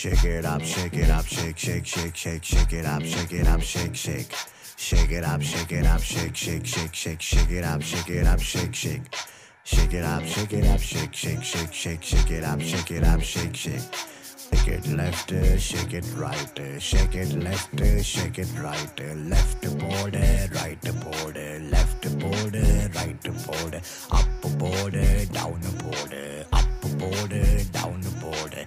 Shake it up, shake it up, shake, shake, shake, shake, shake it up, shake it up, shake, shake. Shake it up, shake it up, shake, shake, shake, shake, shake it up, shake it up, shake, shake. Shake it up, shake it up, shake, shake, shake, shake, shake it up, shake it up, shake, shake. Shake it left, uh, shake it right, uh, shake it left, uh, shake it right, uh, left border, right border, left border, right border, up border, down border, up border, down border,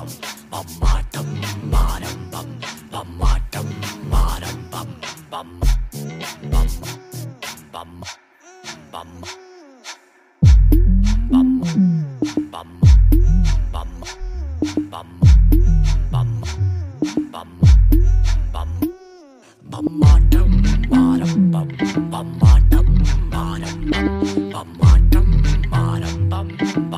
bum bum matam maram bum bum matam maram bum bum bum bum bum bum bum bum bum bum bum bum Bamatam maram bam bamatam maram bam bamatam maram bam bamatam maram bam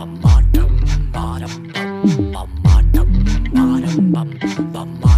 bum bum bum